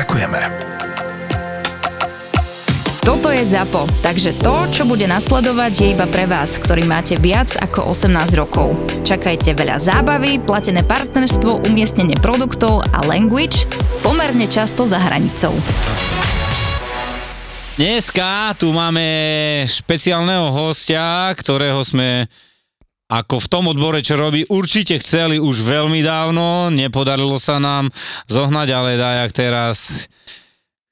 Ďakujeme. Toto je ZAPO, takže to, čo bude nasledovať, je iba pre vás, ktorý máte viac ako 18 rokov. Čakajte veľa zábavy, platené partnerstvo, umiestnenie produktov a language pomerne často za hranicou. Dneska tu máme špeciálneho hostia, ktorého sme ako v tom odbore, čo robí, určite chceli už veľmi dávno, nepodarilo sa nám zohnať, ale dajak teraz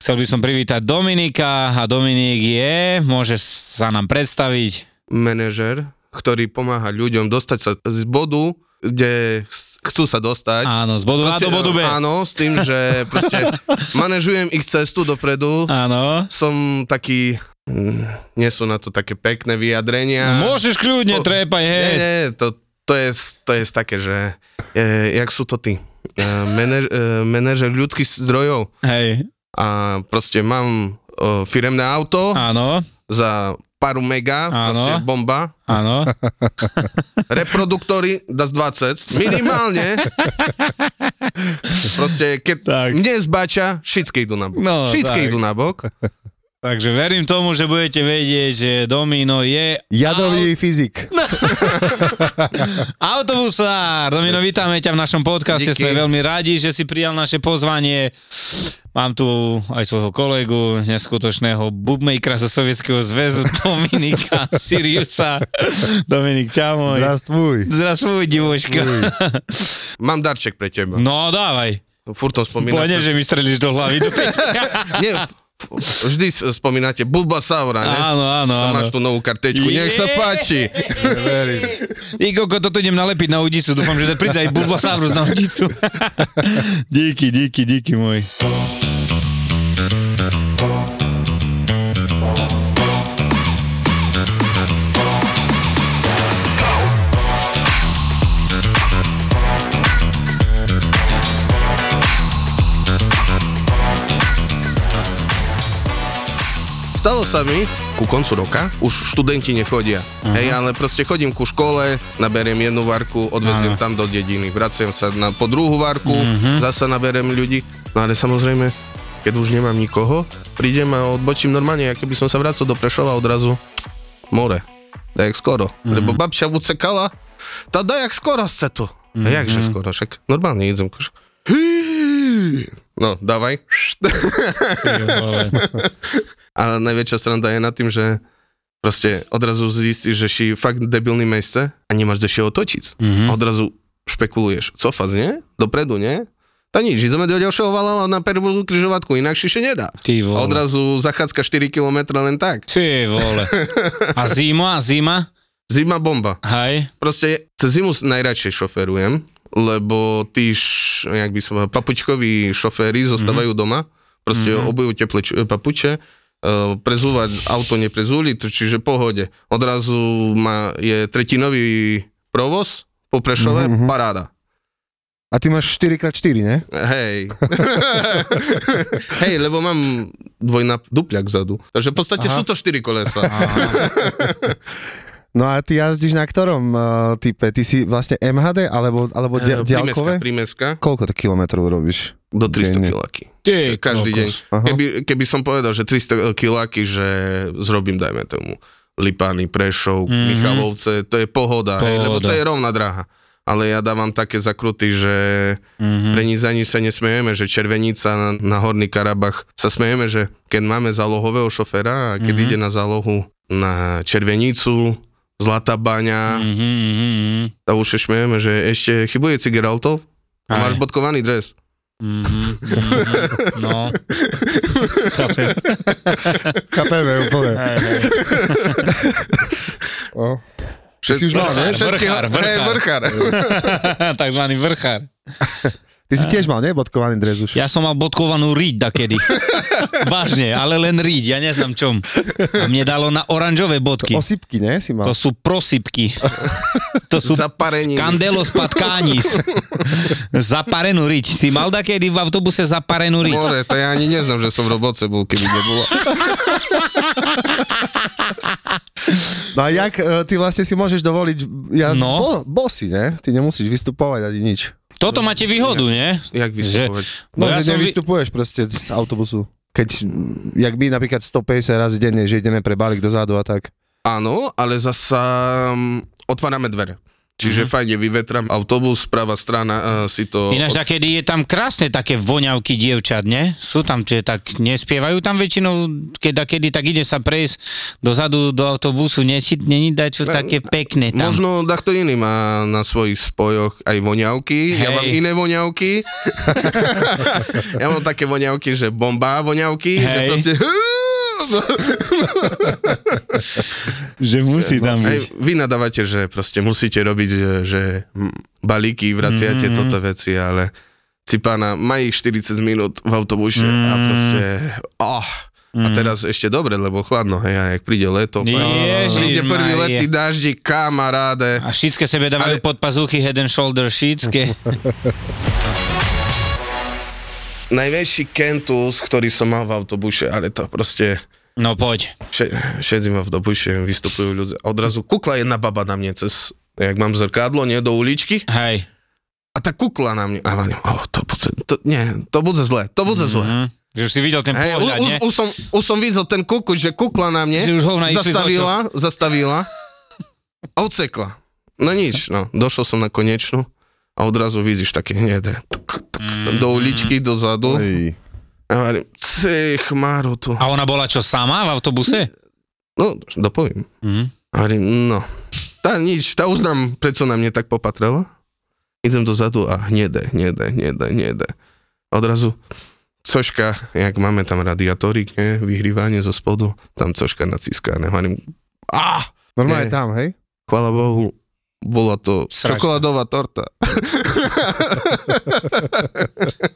chcel by som privítať Dominika a Dominik je, môže sa nám predstaviť. manažer, ktorý pomáha ľuďom dostať sa z bodu, kde chcú sa dostať. Áno, z bodu A do bodu B. Áno, s tým, že proste manažujem ich cestu dopredu. Áno. Som taký, nie sú na to také pekné vyjadrenia. Môžeš kľudne Po- trepať, hej. Nie, nie, to, to, je, to je také, že e, jak sú to ty? E, manaž, e, manažer ľudských zdrojov Hej, a proste mám e, firemné auto áno, za pár mega, Áno. proste bomba. áno. reproduktory das 20, minimálne. Proste, keď Tak. mne zbača, všetky idú na bok. No, všetky idú na bok. Takže verím tomu, že budete vedieť, že Domino je Jadrový fyzik. Autobusár! Domino, vítame ťa v našom podcaste, Díky. sme veľmi radi, že si prijal naše pozvanie. Mám tu aj svojho kolegu, neskutočného boobmakera zo Sovietskeho zväzu, Dominika Siriusa. Dominik, čau môj. Zdravstvuj. Zdravstvuj, divoška. Mám darček pre teba. No, dávaj. Furt to spomínate. Poďme, že mi strelíš do hlavy. Do Nie, vždy spomínate Bulbasaura, ne? áno, áno, áno. máš tú novú kartečku, nech sa páči. Verím. Ty koko, toto idem nalepiť na udicu, dúfam, že to príde aj Bulbasaurus na udicu. díky, díky, díky môj. Stalo sa mi ku koncu roka, už študenti nechodia. Uh-huh. Hej, ale proste chodím ku škole, naberiem jednu varku, odveziem tam do dediny, vraciam sa na, po druhú varku, uh-huh. zasa naberiem ľudí. No ale samozrejme, keď už nemám nikoho, prídem a odbočím normálne, ako by som sa vracal do Prešova odrazu. More. Dajak skoro. Uh-huh. Lebo babča ucekala, tá dajak skoro sa tu. Uh-huh. A jakže skoro, však normálne idem. No, dávaj. A najväčšia sranda je na tým, že proste odrazu zistíš, že si fakt debilný mesce a nemáš kde si otočiť. Mhm. Mm-hmm. Odrazu špekuluješ. Cofas, nie? Dopredu, nie? Tá nič, ideme do ďalšieho vala na prvú križovatku, inakšie sa nedá. Ty A vole. odrazu zachádzka 4 km len tak. Ty vole. A zima, zima? Zima bomba. Hej. Proste cez zimu najradšej šoferujem, lebo tí, jak by som papučkoví šoféry zostávajú doma, proste mm-hmm. obujú teplé papuče, prezúvať auto neprezúli, čiže pohode. Odrazu má, je tretinový provoz po Prešove, mm-hmm. paráda. A ty máš 4x4, ne? Hej. Hej, lebo mám dvojnap dupľak vzadu. Takže v podstate Aha. sú to štyri kolesa. No a ty jazdíš na ktorom uh, type? Ty si vlastne MHD alebo, alebo dia- Eh, diaľkové? Prímeska, Koľko to kilometrov robíš? do 300 Denne. kiláky. Ty Každý deň. Aha. Keby, keby som povedal, že 300 kiláky, že zrobím, dajme tomu, Lipány, Prešov, Mhm. mm-hmm. Michalovce, to je pohoda, pohoda. Hej, lebo to je rovná dráha. Ale ja dávam také zakruty, že Mhm. mm-hmm. pre nič ani sa nesmejeme, že Červenica na, na Horný Karabach sa smejeme, že keď máme zálohového šoféra a keď Mhm. mm-hmm. ide na zálohu na Červenicu, Zlatá baňa, mm. Mhm, mhm, mhm. a už sa smejeme, že ešte chybuje cigaraltov a Aj. máš bodkovaný dres. Mhm, mhm. No. Chápem. Chápeme úplne. O. Si už mal, Všetky- Vrchár, vrchár. vrchár. Takzvaný vrchár. Ty si tiež mal, ne? Bodkovaný dres už. Ja som mal bodkovanú riť dakedy. Vážne, ale len riť, ja neznám čom. A mne dalo na oranžové bodky. Osypky, ne? Si mal. To sú prosypky. To sú Zapareniny. Candelos patkánis. Zaparenú riť. Si mal dakedy v autobuse zaparenú riť? More, to ja ani neznám, že som v roboce bol, keby nebolo. No a jak e, ty vlastne si môžeš dovoliť jazd No. bo, bosy, ne? Ty nemusíš vystupovať ani nič. Toto máte výhodu, nie? Jak vystupovať? No, ja že som vy- nevystupuješ proste z autobusu. Keď, mm, jak my napríklad 150 razy denne, že ideme pre balík dozadu a tak. Áno, ale zasa um, otvárame dvere. Čiže mm-hmm. fajne vyvetrám autobus, pravá strana uh, si to... Ináč od- takedy je tam krásne také voňavky dievčat, ne? Sú tam, že tak nespievajú tam väčšinou, keď kedy tak ide sa prejsť dozadu do autobusu, není, dačo také pekné tam. Možno takto iný má na svojich spojoch aj voňavky. Ja Hej. mám iné voňavky. ja mám také voňavky, že bomba voňavky. Že Hej. proste... že musí tam Aj vy nadávate, že proste musíte robiť, že, balíky, vraciate mm-hmm. toto veci, ale Cipána má ich 40 minút v autobuse mm. a proste... Oh, a teraz ešte dobre, lebo chladno, hej, a jak príde leto, Ježiš príde prvý Mária. letný dáždik, kamaráde. A šítske sebe dávajú Ale- pod pazuchy head and shoulder šítske. Najväčší kentus, ktorý som mal v autobuse, ale to proste... No poď. Ma v autobuse, vystupujú ľudia. A odrazu kukla jedna baba na mne cez... Jak mám zrkadlo, nie, do uličky. Hej. A tá kukla na mňa. A hovorím, oh, to, bude, to, nie, to bude zle, to bude zle. Mhm. Že už si videl ten Hej, pohľad, ne? už, som, už som videl ten kukuť, že kukla na mne, Že už zastavila, zastavila a odsekla. No nič, no, došiel som na konečnú a odrazu vidíš také hnedé. Mm. do uličky, dozadu. Ej. A hovorím, si chmáru tu. A ona bola čo, sama v autobuse? No, dopoviem. A hovorím, no, tá nič, tá uznám, prečo na mne tak popatrela. Idem dozadu a hnedé, hnedé, hnedé. A odrazu coška, jak máme tam radiátorik, nie, vyhrívanie zo spodu, tam coška naciskané. Hovorím, ah, Normálne Nie. tam, hej? chvála Bohu, bola to Sračka. čokoládová torta.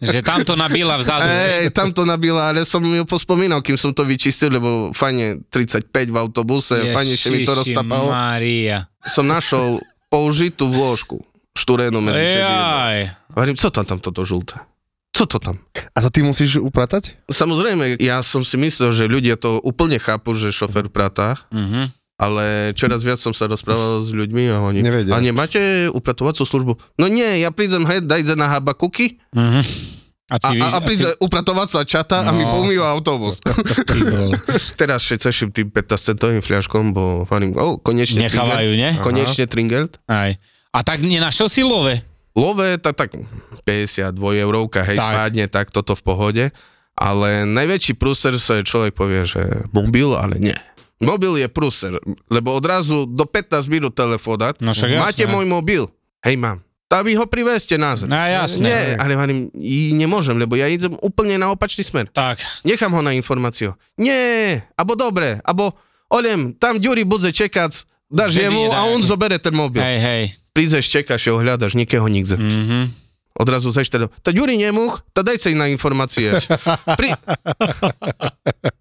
Že tam to nabila vzadu. Hej, tam to nabila, ale som ju pospomínal, kým som to vyčistil, lebo fajne 35 v autobuse, fajne sa mi to Ježiši roztapalo. Maria. Som našiel použitú vložku, štúrenú medzi šedivým. Jaj. Hovorím, co tam, tam toto žlté? Co to tam? A to ty musíš upratať? Samozrejme, ja som si myslel, že ľudia to úplne chápu, že šofer pratá, Mhm. Ale čoraz viac som sa rozprával s ľuďmi a oni... Nevedia. A nemáte upratovacú službu? No nie, ja prídem, hej, dajte na Habakuky Mhm. A, a, si, a, a príde upratovacia čata a mi No. pomýva autobus. Teraz še ceším tým 15 centovým fľaškom, bo hovorím, oh, konečne Nechávajú, ne? Tringelt. Konečne Tringelt. Aj. A tak nenašiel si love? Love, tak, tak 52 eurovka, hej, Tak. tak. spadne, tak toto v pohode. Ale najväčší prúser sa človek povie, že mobil, ale nie. Mobil je prúser, lebo odrazu do 15 minút telefónat. No Máte môj mobil? Hej, mám. Tak vy ho priveste na zem. No jasné. Nie, ale hovorím, nemôžem, lebo ja idem úplne na opačný smer. Tak. Nechám ho na informáciu. Nie, abo dobre, abo olem, tam Ďuri bude čekať, dáš jemu a on zobere ten mobil. Hej, hej. Prídeš, čekáš, ho hľadaš, nikoho nikde. Mhm. Odrazu zaš teda, to Ďuri nemuch, to daj sa na informácie. Pri...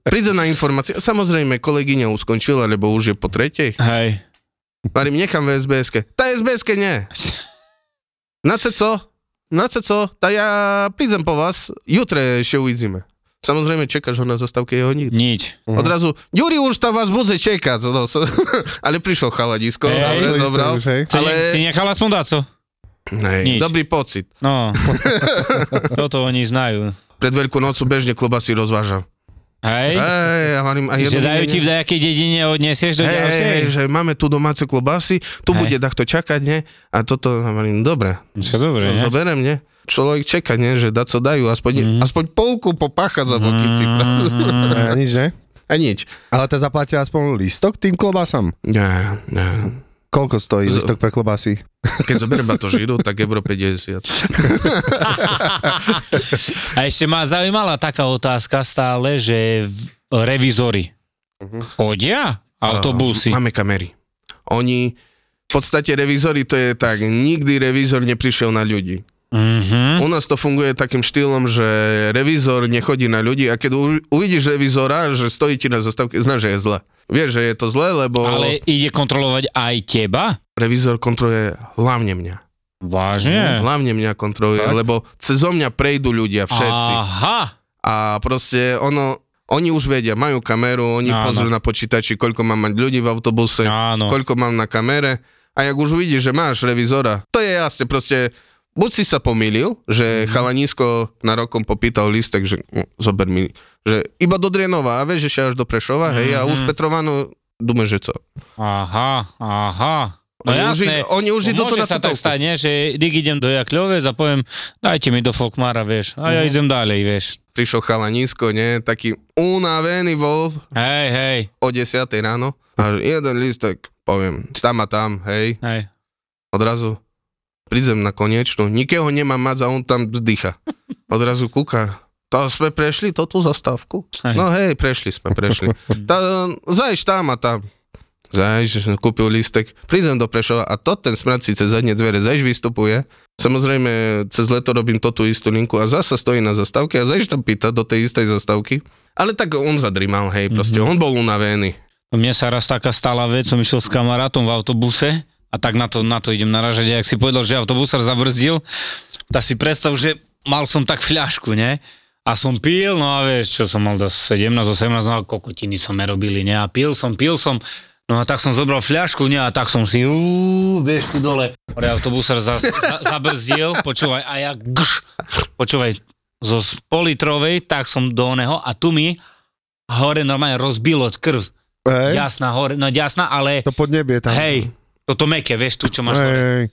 Príde na informácie. Samozrejme, kolegyňa už skončila, lebo už je po tretej. Hej. Varím, nechám v SBS-ke. Tá SBS-ke nie. Na co? Na co? Tá ja prídem po vás, jutre ešte uvidíme. Samozrejme, čekáš ho na zastávke jeho nikdy. Nič. Odrazu, Ďuri už tam vás bude čekať. Ale prišiel chaladisko, isté zobral. Ale- si nechal aspoň dáco? Nej, Nič. dobrý pocit. No. Toto oni znajú. Pred Veľkú nocu bežne klobasy rozvážam. Hej? Hej, ja hovorím, a Že dajú ti v nejakej dedine odnesieš do Hej, hej, ďalšej? hej, že máme tu domáce klobásy, tu Hej. bude takto čakať, ne? A toto, hovorím, dobre, Čo dobre, ne? zoberiem, ne? Človek čaká, ne? Že dať co dajú, aspoň, mm. aspoň polku popáchať za boky cifra. A nič, ne? A nič. Ale to zaplatia aspoň listok tým klobásam? Nie, nie. Koľko stojí Z- listok pre klobásy? Keď zoberiem to židu, tak euro 50. A ešte ma zaujímala taká otázka stále, že revizory. Chodia? Autobusy. Máme kamery. Oni, v podstate revizory to je tak, nikdy revízor neprišiel na ľudí. Mhm. U nás to funguje takým štýlom, že revízor nechodí na ľudí a keď uvidíš revízora, že stojí ti na zastávke, znáš, že je zle. Vieš, že je to zle, lebo Ale ide kontrolovať aj teba? revízor kontroluje hlavne mňa. Vážne? Hlavne mňa kontroluje, Fakt? lebo cez mňa prejdú ľudia, všetci. Aha. A proste ono, oni už vedia, majú kameru, oni Áno. pozrú na počítači, koľko mám mať ľudí v autobuse, Áno. koľko mám na kamere. A jak už vidíš, že máš revízora, to je jasne, proste buď si sa pomýlil, že mm. chalanísko na rokom popýtal listek, že no, zober mi, že iba do Drienova, a vieš, že až do Prešova, mm. hej, a mhm. už Petrovanu, dume, že co. Aha, aha. No oni jasné, už, oni už no idú na sa tak stane, že nik idem do Jakľovec a poviem, dajte mi do Folkmara, vieš, a ja mm. idem ďalej, vieš. Prišiel chalanísko, nie, taký unavený bol. Hej, hej. O 10 ráno. A jeden listek, poviem, tam a tam, hej. Hej. Odrazu, prídem na konečnú, nikého nemám mať a on tam vzdycha. Odrazu kúka, to sme prešli toto zastávku? Hej. No hej, prešli sme, prešli. Tá, zajš tam a tam. Zajš, kúpil listek, prídem do Prešova a to ten smrad si cez zadne dvere zajš vystupuje. Samozrejme, cez leto robím to tú istú linku a zasa stojí na zastávke a zajš tam pýta do tej istej zastávky. Ale tak on zadrimal, hej, proste, Mhm. on bol unavený. Mne sa raz taká stala vec, som išiel s kamarátom v autobuse a tak na to, na to idem naražať, a ak si povedal, že autobusár zabrzdil, tak si predstav, že mal som tak fľašku, ne? A som pil, no a vieš, čo som mal do 17, 18, no a kokotiny som robili, ne? A pil som, pil som, no a tak som zobral fľašku, ne? A tak som si, uú, vieš, tu dole. Hore autobusár za, za, zabrzdil, počúvaj, a ja gš, počúvaj, zo politrovej, tak som do neho a tu mi hore normálne rozbilo krv. Hej, Ďasná hore, no ďasná, ale to podnebie tam. hej, toto meké, vieš, tu čo máš hore, Hej,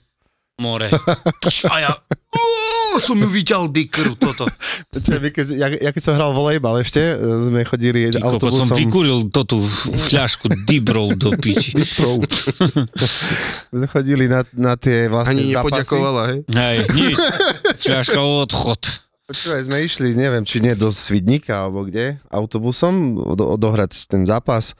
more. A ja, uú, som ju videl, dy krv, toto. Čo, my keď, ja, ja keď som hral volejbal ešte, e, sme chodili Ty kokos, som autobusom. vykuril toto fľašku Dibrov do piči. My sme chodili na, na tie vlastne Ani zápasy. nepoďakovala, hej. Hej, nič. Fľaška odchod. Počúvaj, sme išli, neviem, či nie do Svidníka, alebo kde, autobusom od, odohrať ten zápas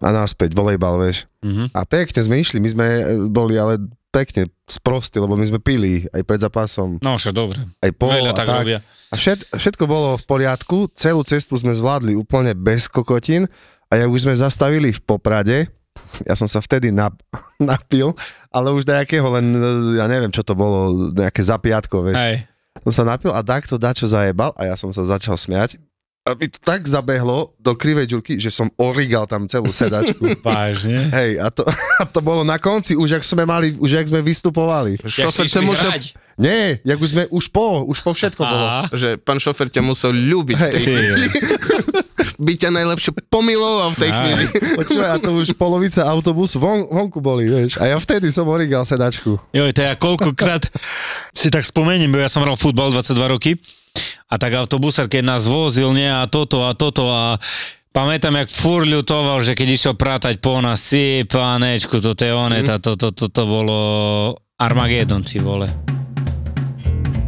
a náspäť volejbal, vieš. Mhm. A pekne sme išli, my sme e, boli ale pekne sprostí, lebo my sme pili aj pred zápasom, No však dobre. aj po Veľa a tak, tak. robia. A všet, všetko bolo v poriadku, celú cestu sme zvládli úplne bez kokotín a ja už sme zastavili v Poprade, ja som sa vtedy nap, napil, ale už nejakého len, e, ja neviem, čo to bolo, nejaké zapiatko, vieš. Hej. Som sa napil a takto dačo zajebal a ja som sa začal smiať. A mi to tak zabehlo do krivej ďurky, že som origal tam celú sedačku. Vážne? Hej, a to, a to bolo na konci, už ak sme mali, už ak sme vystupovali. Šofer si ťa išli musel, hrať? Nie, jak už sme, už po, už po všetko bolo. Á, že pán šofer ťa musel ľúbiť v tej ty. by ťa najlepšie pomiloval v tej Aj. chvíli. Počúvaj, a to už polovica autobus von, vonku boli, vieš. A ja vtedy som origal sedačku. Joj, to ja koľkokrát si tak spomeniem, bo ja som hral futbal 22 roky a tak autobusár, keď nás vozil, nie, a toto a toto a pamätám, jak fur ľutoval, že keď išiel prátať po nás, si pánečku, toto je one, to, to, to, to, to bolo Armageddon, si vole.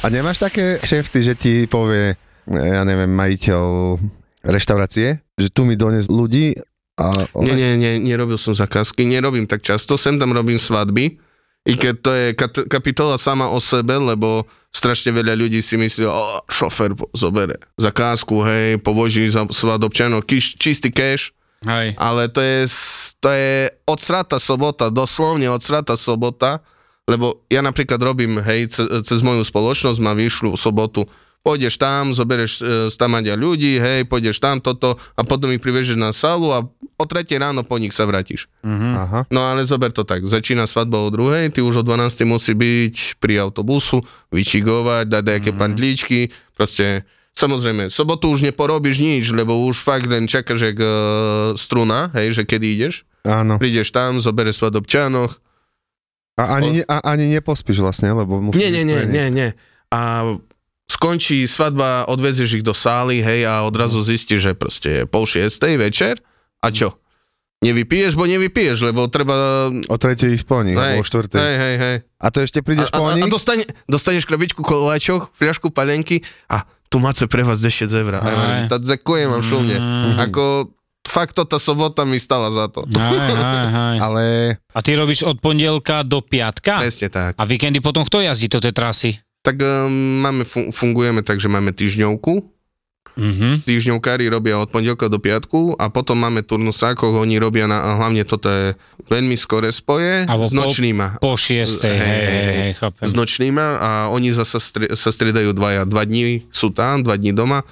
A nemáš také kšefty, že ti povie, ja neviem, majiteľ reštaurácie, že tu mi dones ľudí a... Nie, nie, nie, nerobil som zakázky, nerobím tak často, sem tam robím svadby, i keď to je kat- kapitola sama o sebe, lebo strašne veľa ľudí si myslí, o, šofer zobere zakázku, hej, povoží za svadobčanov, kiš, čistý cash, Hej. ale to je, to je odsrata sobota, doslovne odsrata sobota, lebo ja napríklad robím, hej, ce, cez moju spoločnosť ma vyšľú sobotu, pôjdeš tam, zoberieš e, stamadia ľudí, hej, pôjdeš tam toto a potom ich privežeš na salu a o tretie ráno po nich sa vrátiš. Aha. No ale zober to tak, začína svadba o druhej, ty už o 12 musí byť pri autobusu, vyčigovať, dať nejaké mm-hmm. pandlíčky, proste Samozrejme, sobotu už neporobíš nič, lebo už fakt len čakáš jak uh, struna, hej, že kedy ideš. Áno. Prídeš tam, zoberieš svadobčanoch. A ani, a, ani nepospíš vlastne, lebo musíš Nie, nie, nie, nie, nie. a skončí svadba, odvezieš ich do sály, hej, a odrazu zistíš, že proste je pol šiestej večer a čo? Nevypiješ, bo nevypiješ, lebo treba... O tretej ísť po nich, alebo o štvrtej. hej, hej, hej. A to ešte prídeš a, po a, a nich? dostane, dostaneš krabičku koláčov, fľašku palenky a tu máte pre vás 10 eur. A ďakujem vám šumne. Mm. Ako, fakt to tá sobota mi stala za to. Aj, aj, aj. Ale A ty robíš od pondelka do piatka? Presne tak. A víkendy potom kto jazdí do tej trasy? Tak um, máme, fun- fungujeme tak, že máme týždňovku. Mhm. Týždňovkári robia od pondelka do piatku a potom máme turnusákov, oni robia na, a hlavne toto je veľmi skoré spoje Alebo s po- nočnýma. Po šiestej, hej, hej, hej, hej. hej, chápem. s nočnýma a oni zase stri- sa striedajú dvaja. Dva dní sú tam, dva dní doma.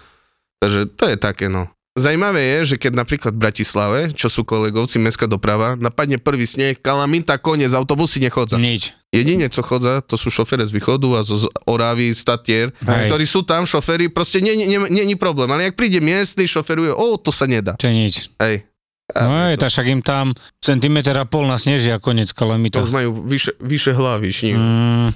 Takže to je také, no. Zajímavé je, že keď napríklad v Bratislave, čo sú kolegovci, mestská doprava, napadne prvý sneh, kalamita, koniec, autobusy nechodza. Nič. Jedine, co chodza, to sú šofére z východu a zo Oravy, z Tatier, Hej. ktorí sú tam, šoféry, proste je problém. Ale ak príde miestny, šoferuje, o, to sa nedá. To je nič. Hej. No A je, to, tak však im tam centimeter a pol na sneží a konec to kalamita. už majú vyše, vyše hlavy, šní. Mm.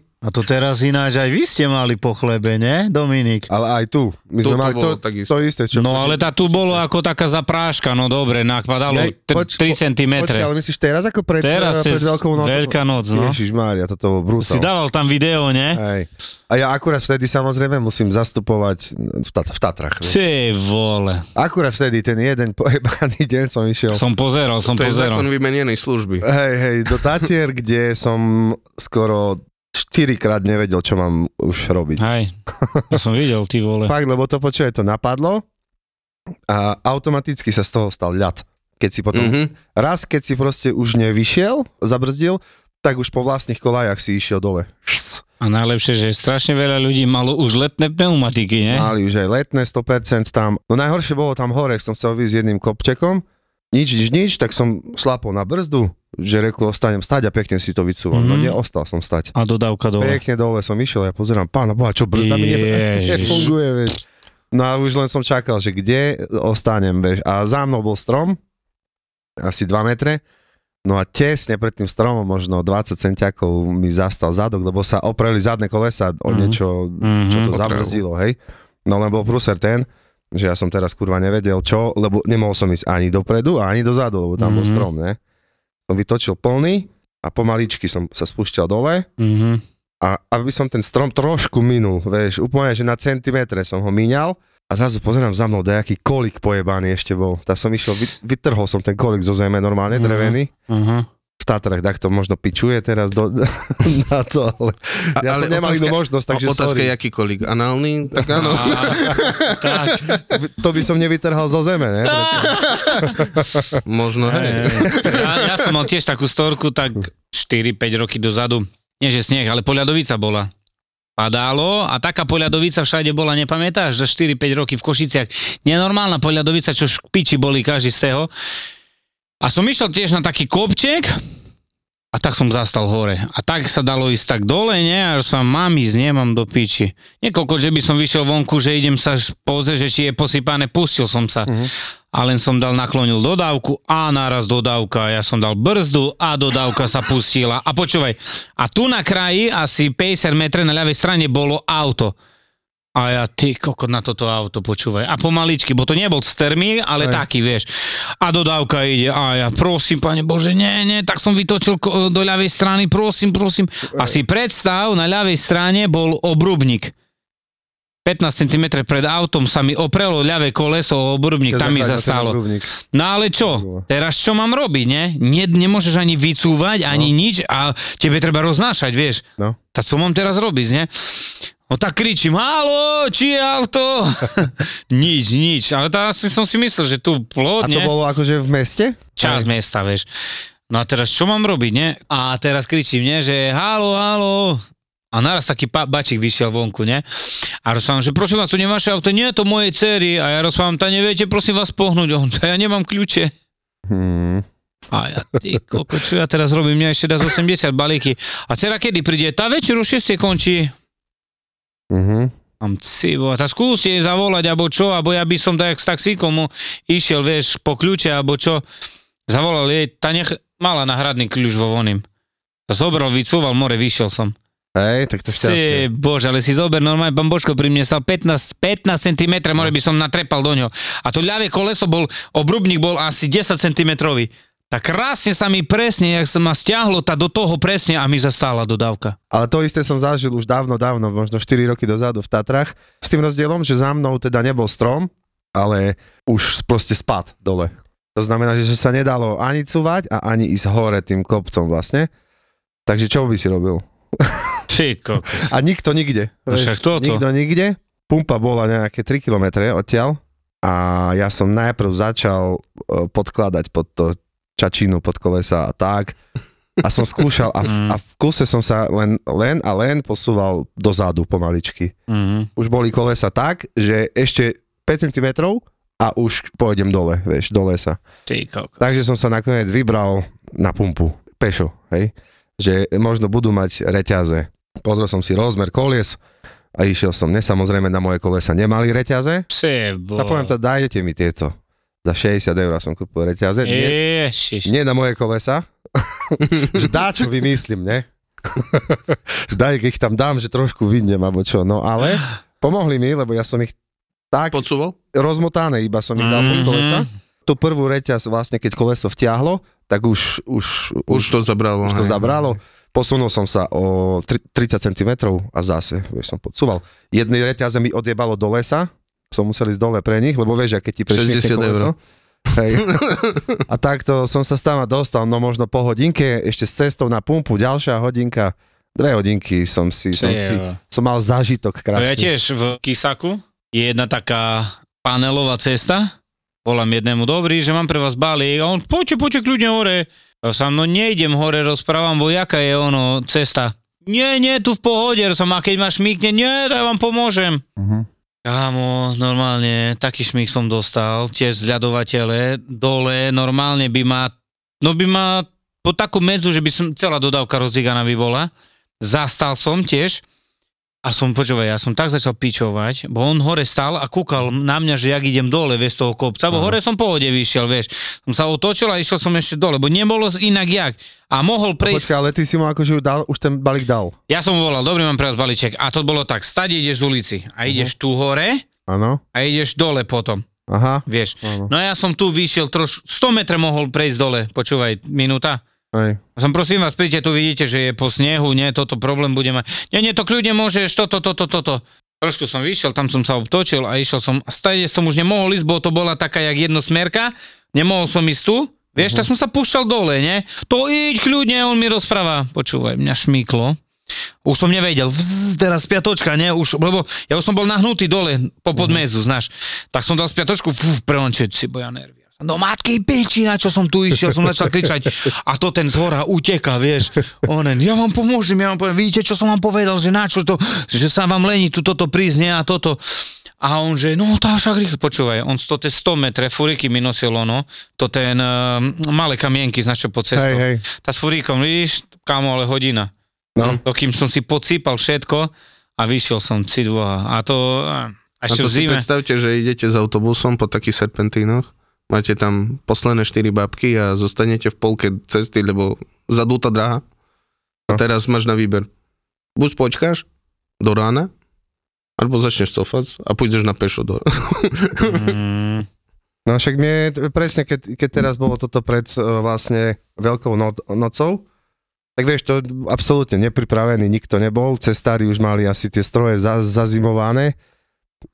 A to teraz ináč aj vy ste mali po chlebe, ne, Dominik? Ale aj tu. My Tu sme to mali bolo to, takisto. to isté, čo... No ale tá tu bolo ako taká zapráška, no dobre, nakpadalo Jej, t- poč- 3 cm. Počkaj, ale myslíš teraz ako pred, Teraz pred cez Veľkou nocou? Veľká noc, no. Ježiš Mária, toto bol Si brutál. dával tam video, ne? Hej. A ja akurát vtedy samozrejme musím zastupovať v, tat- v Tatrach. Ty vole. Akurát vtedy ten jeden pojebaný deň som išiel Som pozeral, som To je pozeral. zákon vymenenej služby. Hej, hej, do Tatier, kde som skoro 4 krát nevedel, čo mám už robiť. Hej, ja som videl, ty vole. Fakt, lebo to počuje, to napadlo a automaticky sa z toho stal ľad. Keď si potom, mm-hmm. Mhm. raz keď si proste už nevyšiel, zabrzdil, tak už po vlastných kolajach si išiel dole. Šs. A najlepšie, že strašne veľa ľudí malo už letné pneumatiky, ne? Mali už aj letné 100% tam. No najhoršie bolo tam hore, som chcel vyjsť jedným kopčekom, nič, nič, nič, tak som šlapol na brzdu, že reku ostanem stať a pekne si to vycúvam. Mm-hmm. No Mhm. neostal som stať. A dodávka dole. Pekne dole som išiel, ja pozerám, pána boha, čo brzda mi nefunguje, vieš. No a už len som čakal, že kde ostanem, vieš. A za mnou bol strom, asi 2 metre, no a tesne pred tým stromom, možno 20 centiakov mi zastal zadok, lebo sa opreli zadné kolesa o Mhm. niečo, Mhm. čo to O trávu. zabrzdilo, hej. No len bol prúser ten, že ja som teraz kurva nevedel čo, lebo nemohol som ísť ani dopredu, ani dozadu, lebo tam bol Mhm. strom, ne. Som vytočil plný a pomaličky som sa spúšťal dole Mhm. a aby som ten strom trošku minul, vieš, úplne, že na centimetre som ho míňal a zrazu pozerám za mnou, dajaký kolik pojebaný ešte bol. Tak som išiel, vy- vytrhol som ten kolik zo zeme normálne, Mhm. drevený. Aha. Tatrach, tak to možno pičuje teraz do, na to, ale A- ja som nemal inú možnosť, takže Otázka sorry. je, aký kolík. Análny? Tak áno. tak. To by- To by som nevytrhal zo zeme, ne? Možno, hej. Ja, ja som mal tiež takú storku, tak 4-5 roky dozadu. Nie, že sneh, ale poľadovica bola. Padalo a taká poľadovica všade bola, nepamätáš, že 4-5 roky v Košiciach. Nenormálna poľadovica, čo špiči boli každý z toho. A som išiel tiež na taký kopček a tak som zastal hore. A tak sa dalo ísť tak dole, nie? A som mám ísť, nemám do piči. Niekoľko, že by som vyšiel vonku, že idem sa pozrieť, že či je posypané, pustil som sa. A len som dal, naklonil dodávku a naraz dodávka. Ja som dal brzdu a dodávka sa pustila. A počúvaj, a tu na kraji asi 50 metre na ľavej strane bolo auto. A ja, ty kokot na toto auto, počúvaj. A pomaličky, bo to nebol stermík, ale Hej. taký, vieš. A dodávka ide. A ja, prosím, pane Bože, nie, nie, tak som vytočil do ľavej strany, prosím, prosím. A si predstav, na ľavej strane bol obrubník. 15 cm pred autom sa mi oprelo ľavé koleso o obrubník, tam mi zastalo. No ale čo? Teraz čo mám robiť, ne? Nie, nemôžeš ani vycúvať, ani nič a tebe treba roznášať, vieš. No. Tak čo mám teraz robiť, ne? No tak kričím, halo, či je auto? nič, nič. Ale to asi som si myslel, že tu A plod, to bolo akože v meste? Časť mesta, vieš. No a teraz čo mám robiť, ne? A teraz kričím, ne, že halo, halo. A naraz taký pa- bačík vyšiel vonku, ne? A rozprávam, že prosím vás, to nie vaše auto, nie je to mojej cery. A ja rozprávam, ta neviete, prosím vás pohnúť. On, "To ja nemám kľúče. Hmm. A ja, ty koko, čo ja teraz robím? Mňa ešte dá z 80 balíky. A dcera kedy príde? Tá večer o 6 končí. Mhm. Mám civo, tak skúste jej zavolať, alebo čo, alebo ja by som tak s taxíkom išiel, vieš, po kľúče, alebo čo. Zavolal jej, tá nech mala náhradný kľúč vo voným. Zobral, vycúval more, vyšiel som. Hej, tak to šťastie. Si, bože, ale si zober, normálne pán Božko pri mne stal 15, 15 cm, more by som natrepal do ňo. A to ľavé koleso bol, obrubník bol asi 10 cm. Tak krásne sa mi presne, jak sa ma stiahlo tá do toho presne a mi zastála dodávka. Ale to isté som zažil už dávno, dávno, možno 4 roky dozadu v Tatrach. S tým rozdielom, že za mnou teda nebol strom, ale už proste spad dole. To znamená, že sa nedalo ani cúvať a ani ísť hore tým kopcom vlastne. Takže čo by si robil? Ty kokos. A nikto nikde. No však toto. Nikto nikde. Pumpa bola nejaké 3 km odtiaľ a ja som najprv začal e, podkladať pod to čačínu pod kolesa a tak. A som skúšal a v, a v kuse som sa len, len a len posúval dozadu pomaličky. Mhm. Už boli kolesa tak, že ešte 5 cm a už pôjdem dole, vieš, do lesa. Takže som sa nakoniec vybral na pumpu, pešo, hej, že možno budú mať reťaze. Pozrel som si rozmer kolies a išiel som, ne samozrejme na moje kolesa nemali reťaze, Sebo. a poviem to, dajte mi tieto. Za 60 eur som kúpil reťaze, nie, Ježiš. nie na moje kolesa, že dá čo vymyslím, ne? že daj, ich tam dám, že trošku vidnem, alebo čo, no ale pomohli mi, lebo ja som ich tak Podsúval? rozmotané, iba som ich dal pod Mhm. kolesa. Tú prvú reťaz vlastne, keď koleso vtiahlo, tak už, už, Už to zabralo. už to hej. zabralo. Posunul som sa o tri- 30 cm a zase, vieš, som podsúval. Jednej reťaze mi odjebalo do lesa, som musel ísť dole pre nich, lebo vieš, keď ti prešli 60 eur. Hej. A takto som sa stáva dostal, no možno po hodinke, ešte s cestou na pumpu, ďalšia hodinka, dve hodinky som si, som, si, som mal zážitok No ja krásny. tiež v Kisaku je jedna taká panelová cesta. Volám jednému, dobrý, že mám pre vás balík. A on, poďte, poďte kľudne hore. Ja som, no nejdem hore, rozprávam, bo jaká je ono cesta. Nie, nie, tu v pohode som, a keď ma šmíkne, nie, to ja vám pomôžem. Mhm. Kámo, normálne, taký šmík som dostal, tiež z ľadovatele, dole, normálne by ma, no by ma po takú medzu, že by som, celá dodávka rozíganá by bola. Zastal som tiež a som, počúvaj, ja som tak začal pičovať, bo on hore stal a kúkal na mňa, že jak idem dole, vieš, toho kopca, bo Aha. hore som pohode vyšiel, vieš. Som sa otočil a išiel som ešte dole, bo nebolo inak jak. A mohol prejsť Počkaj, ale ty si mu akože dal, už ten balík dal. ja som mu volal, dobrý mám pre vás balíček. A to bolo tak, stade ideš z ulici a ideš tu hore Áno, a ideš dole potom, aha. vieš. Áno. No ja som tu vyšiel troš, 100 metrov mohol prejsť dole, počúvaj, minúta. Hej. A som prosím vás, príďte, tu vidíte, že je po snehu, nie, toto problém bude mať. Nie, nie, to kľudne môžeš, toto, toto, toto. Trošku som vyšiel, tam som sa obtočil a išiel som, a stade som už nemohol ísť, bo to bola taká jak jednosmerka, nemohol som ísť tu, vieš, tak som sa púšťal dole, nie? To iď kľudne, on mi rozpráva. Počúvaj, mňa šmyklo. Už som nevedel, vzz, teraz spiatočka, nie, už, lebo ja už som bol nahnutý dole po podmezu, znáš. Tak som dal spiatočku, fú, preončiť si, bo ja nervia. No matky piči, na čo som tu išiel, som začal kričať a to ten z hora uteka, vieš. Onen, ja vám pomôžem, ja vám poviem, vidíte, čo som vám povedal, že na čo to, že sa vám lení tu toto prísť, nie, a toto. A on že, no tá však rýchlo, počúvaj, on to tie 100 metre, furiky mi nosil ono, to ten uh, malé kamienky, čo, po cestou. Hej, hej. Tá s furíkom, vidíš, kámo, ale hodina. No. To, kým som si pocípal všetko a vyšiel som citvoha. A to, a A ešte to v si zime. predstavte, že idete s autobusom po takých serpentínoch, máte tam posledné 4 babky a zostanete v polke cesty, lebo zadúta dráha. A No. teraz máš na výber. Buď počkáš do rána, alebo začneš cofať a pôjdeš na pešo do... Mm, No však mne presne, keď, keď teraz bolo toto pred uh, vlastne veľkou no- nocou, tak vieš, to absolútne nepripravený nikto nebol, cestári už mali asi tie stroje za, zazimované,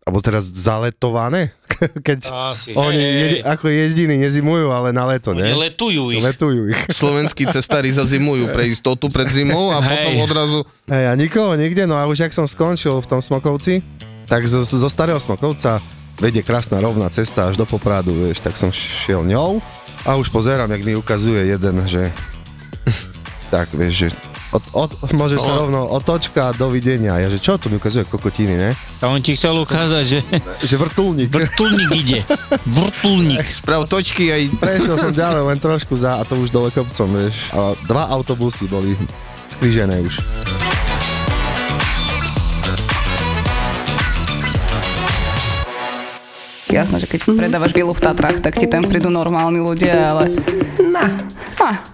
alebo teraz zaletované, keď asi. oni jedi, ako jediní nezimujú, ale na leto, Oni ne? letujú ich. Letujú ich. Slovenskí cestári zazimujú pre istotu pred zimou a potom Hej. odrazu... Hej, a nikoho nikde, no a už ak som skončil v tom Smokovci, tak zo, zo starého Smokovca vedie krásna rovná cesta až do Popradu, vieš, tak som šiel ňou a už pozerám, jak mi ukazuje jeden, že tak, vieš, že od, od, môže sa No. rovno otočka, dovidenia. Ja, že čo tu mi ukazuje kokotiny, ne? A on ti chcel ukázať, že Že vrtulník. vrtulník ide. Vrtulník. Sprav točky aj... Prešiel som ďalej, len trošku za, a to už dole kopcom, vieš. A dva autobusy boli skrížené už. Jasné, že keď predávaš vilu v Tatrách, tak ti tam prídu normálni ľudia, ale... Na. A, No,